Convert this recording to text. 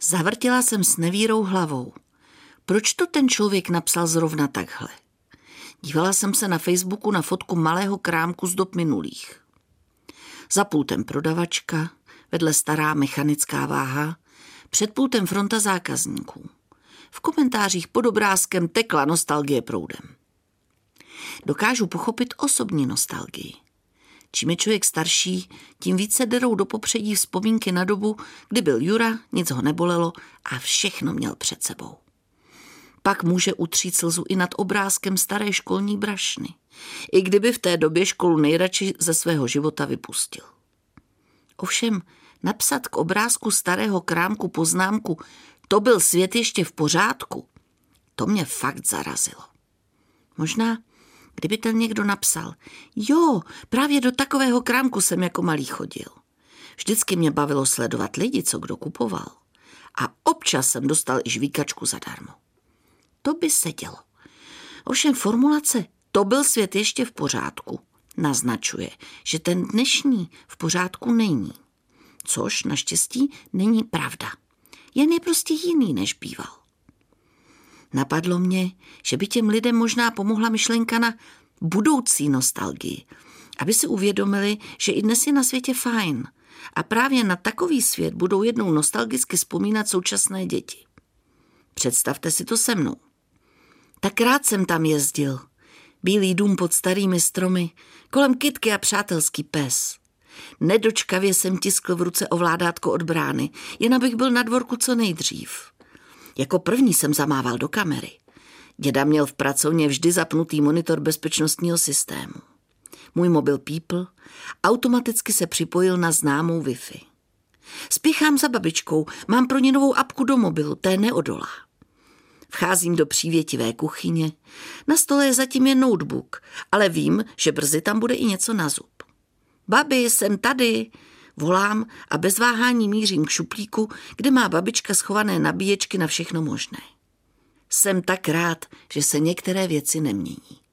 Zavrtila jsem s nevírou hlavou. Proč to ten člověk napsal zrovna takhle? Dívala jsem se na Facebooku na fotku malého krámku z dob minulých. Za pultem prodavačka, vedle stará mechanická váha, před pultem fronta zákazníků. V komentářích pod obrázkem tekla nostalgie proudem. Dokážu pochopit osobní nostalgii. Čím je člověk starší, tím více derou do popředí vzpomínky na dobu, kdy byl Jura, nic ho nebolelo a všechno měl před sebou. Pak může utřít slzu i nad obrázkem staré školní brašny, i kdyby v té době školu nejradši ze svého života vypustil. Ovšem, napsat k obrázku starého krámku poznámku to byl svět ještě v pořádku, to mě fakt zarazilo. Možná, kdyby ten někdo napsal, jo, právě do takového krámku jsem jako malý chodil. Vždycky mě bavilo sledovat lidi, co kdo kupoval. A občas jsem dostal i žvíkačku zadarmo. To by se dělo. Ovšem formulace to byl svět ještě v pořádku naznačuje, že ten dnešní v pořádku není. Což naštěstí není pravda. Jen je prostě jiný, než býval. Napadlo mě, že by těm lidem možná pomohla myšlenka na budoucí nostalgii, aby si uvědomili, že i dnes je na světě fajn a právě na takový svět budou jednou nostalgicky vzpomínat současné děti. Představte si to se mnou. Tak rád jsem tam jezdil. Bílý dům pod starými stromy, kolem kitky a přátelský pes. Nedočkavě jsem tiskl v ruce ovládátko od brány, jen abych byl na dvorku co nejdřív. Jako první jsem zamával do kamery. Děda měl v pracovně vždy zapnutý monitor bezpečnostního systému. Můj mobil pípl, automaticky se připojil na známou Wi-Fi. Spěchám za babičkou, mám pro ně novou apku do mobilu, té neodolá. Vcházím do přívětivé kuchyně. Na stole je zatím jen notebook, ale vím, že brzy tam bude i něco na zub. Babi, jsem tady, volám a bez váhání mířím k šuplíku, kde má babička schované nabíječky na všechno možné. Jsem tak rád, že se některé věci nemění.